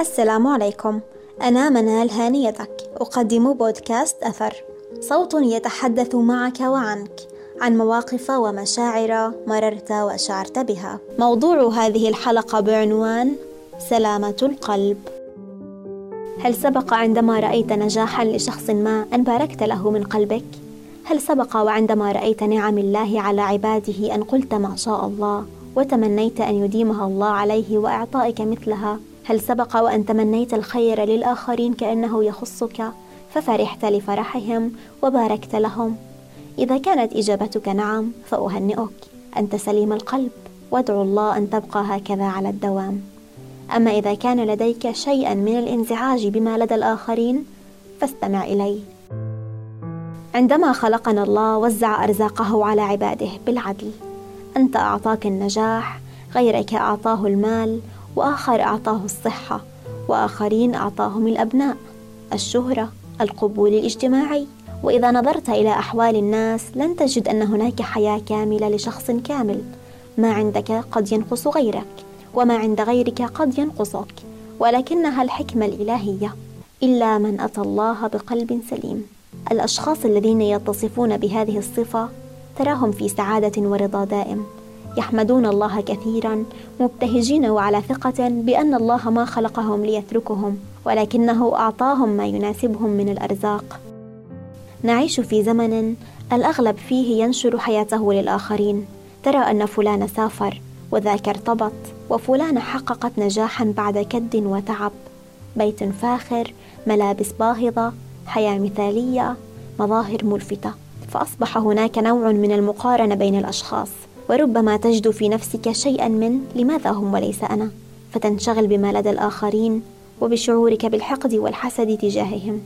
السلام عليكم. أنا منال هانيتك. أقدم بودكاست أثر. صوت يتحدث معك وعنك. عن مواقف ومشاعر مررت وشعرت بها. موضوع هذه الحلقة بعنوان سلامة القلب. هل سبق عندما رأيت نجاحا لشخص ما أن باركت له من قلبك؟ هل سبق وعندما رأيت نعم الله على عباده أن قلت ما شاء الله وتمنيت أن يديمها الله عليه وإعطائك مثلها؟ هل سبق وأن تمنيت الخير للآخرين كأنه يخصك؟ ففرحت لفرحهم وباركت لهم. إذا كانت إجابتك نعم فأهنئك. أنت سليم القلب وادعو الله أن تبقى هكذا على الدوام. أما إذا كان لديك شيئا من الانزعاج بما لدى الآخرين فاستمع إلي عندما خلقنا الله وزع أرزاقه على عباده بالعدل. أنت أعطاك النجاح غيرك أعطاه المال وآخر أعطاه الصحة وآخرين أعطاهم الأبناء الشهرة القبول الاجتماعي. وإذا نظرت إلى أحوال الناس لن تجد أن هناك حياة كاملة لشخص كامل. ما عندك قد ينقص غيرك وما عند غيرك قد ينقصك. ولكنها الحكمة الإلهية. إلا من أتى الله بقلب سليم. الأشخاص الذين يتصفون بهذه الصفة تراهم في سعادة ورضا دائم. يحمدون الله كثيرا مبتهجين وعلى ثقة بأن الله ما خلقهم ليتركهم ولكنه أعطاهم ما يناسبهم من الأرزاق. نعيش في زمن الأغلب فيه ينشر حياته للآخرين. ترى أن فلان سافر وذاك ارتبط وفلان حققت نجاحا بعد كد وتعب. بيت فاخر ملابس باهظة حياة مثالية مظاهر ملفتة. فأصبح هناك نوع من المقارنة بين الأشخاص. وربما تجد في نفسك شيئا من لماذا هم وليس أنا؟ فتنشغل بما لدى الآخرين وبشعورك بالحقد والحسد تجاههم.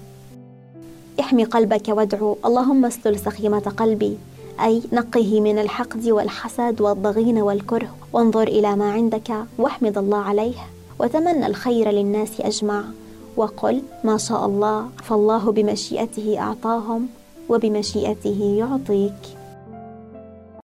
احمي قلبك وادعو اللهم اسلل سخيمة قلبي أي نقه من الحقد والحسد والضغين والكره وانظر إلى ما عندك واحمد الله عليه وتمنى الخير للناس أجمع وقل ما شاء الله فالله بمشيئته أعطاهم وبمشيئته يعطيك.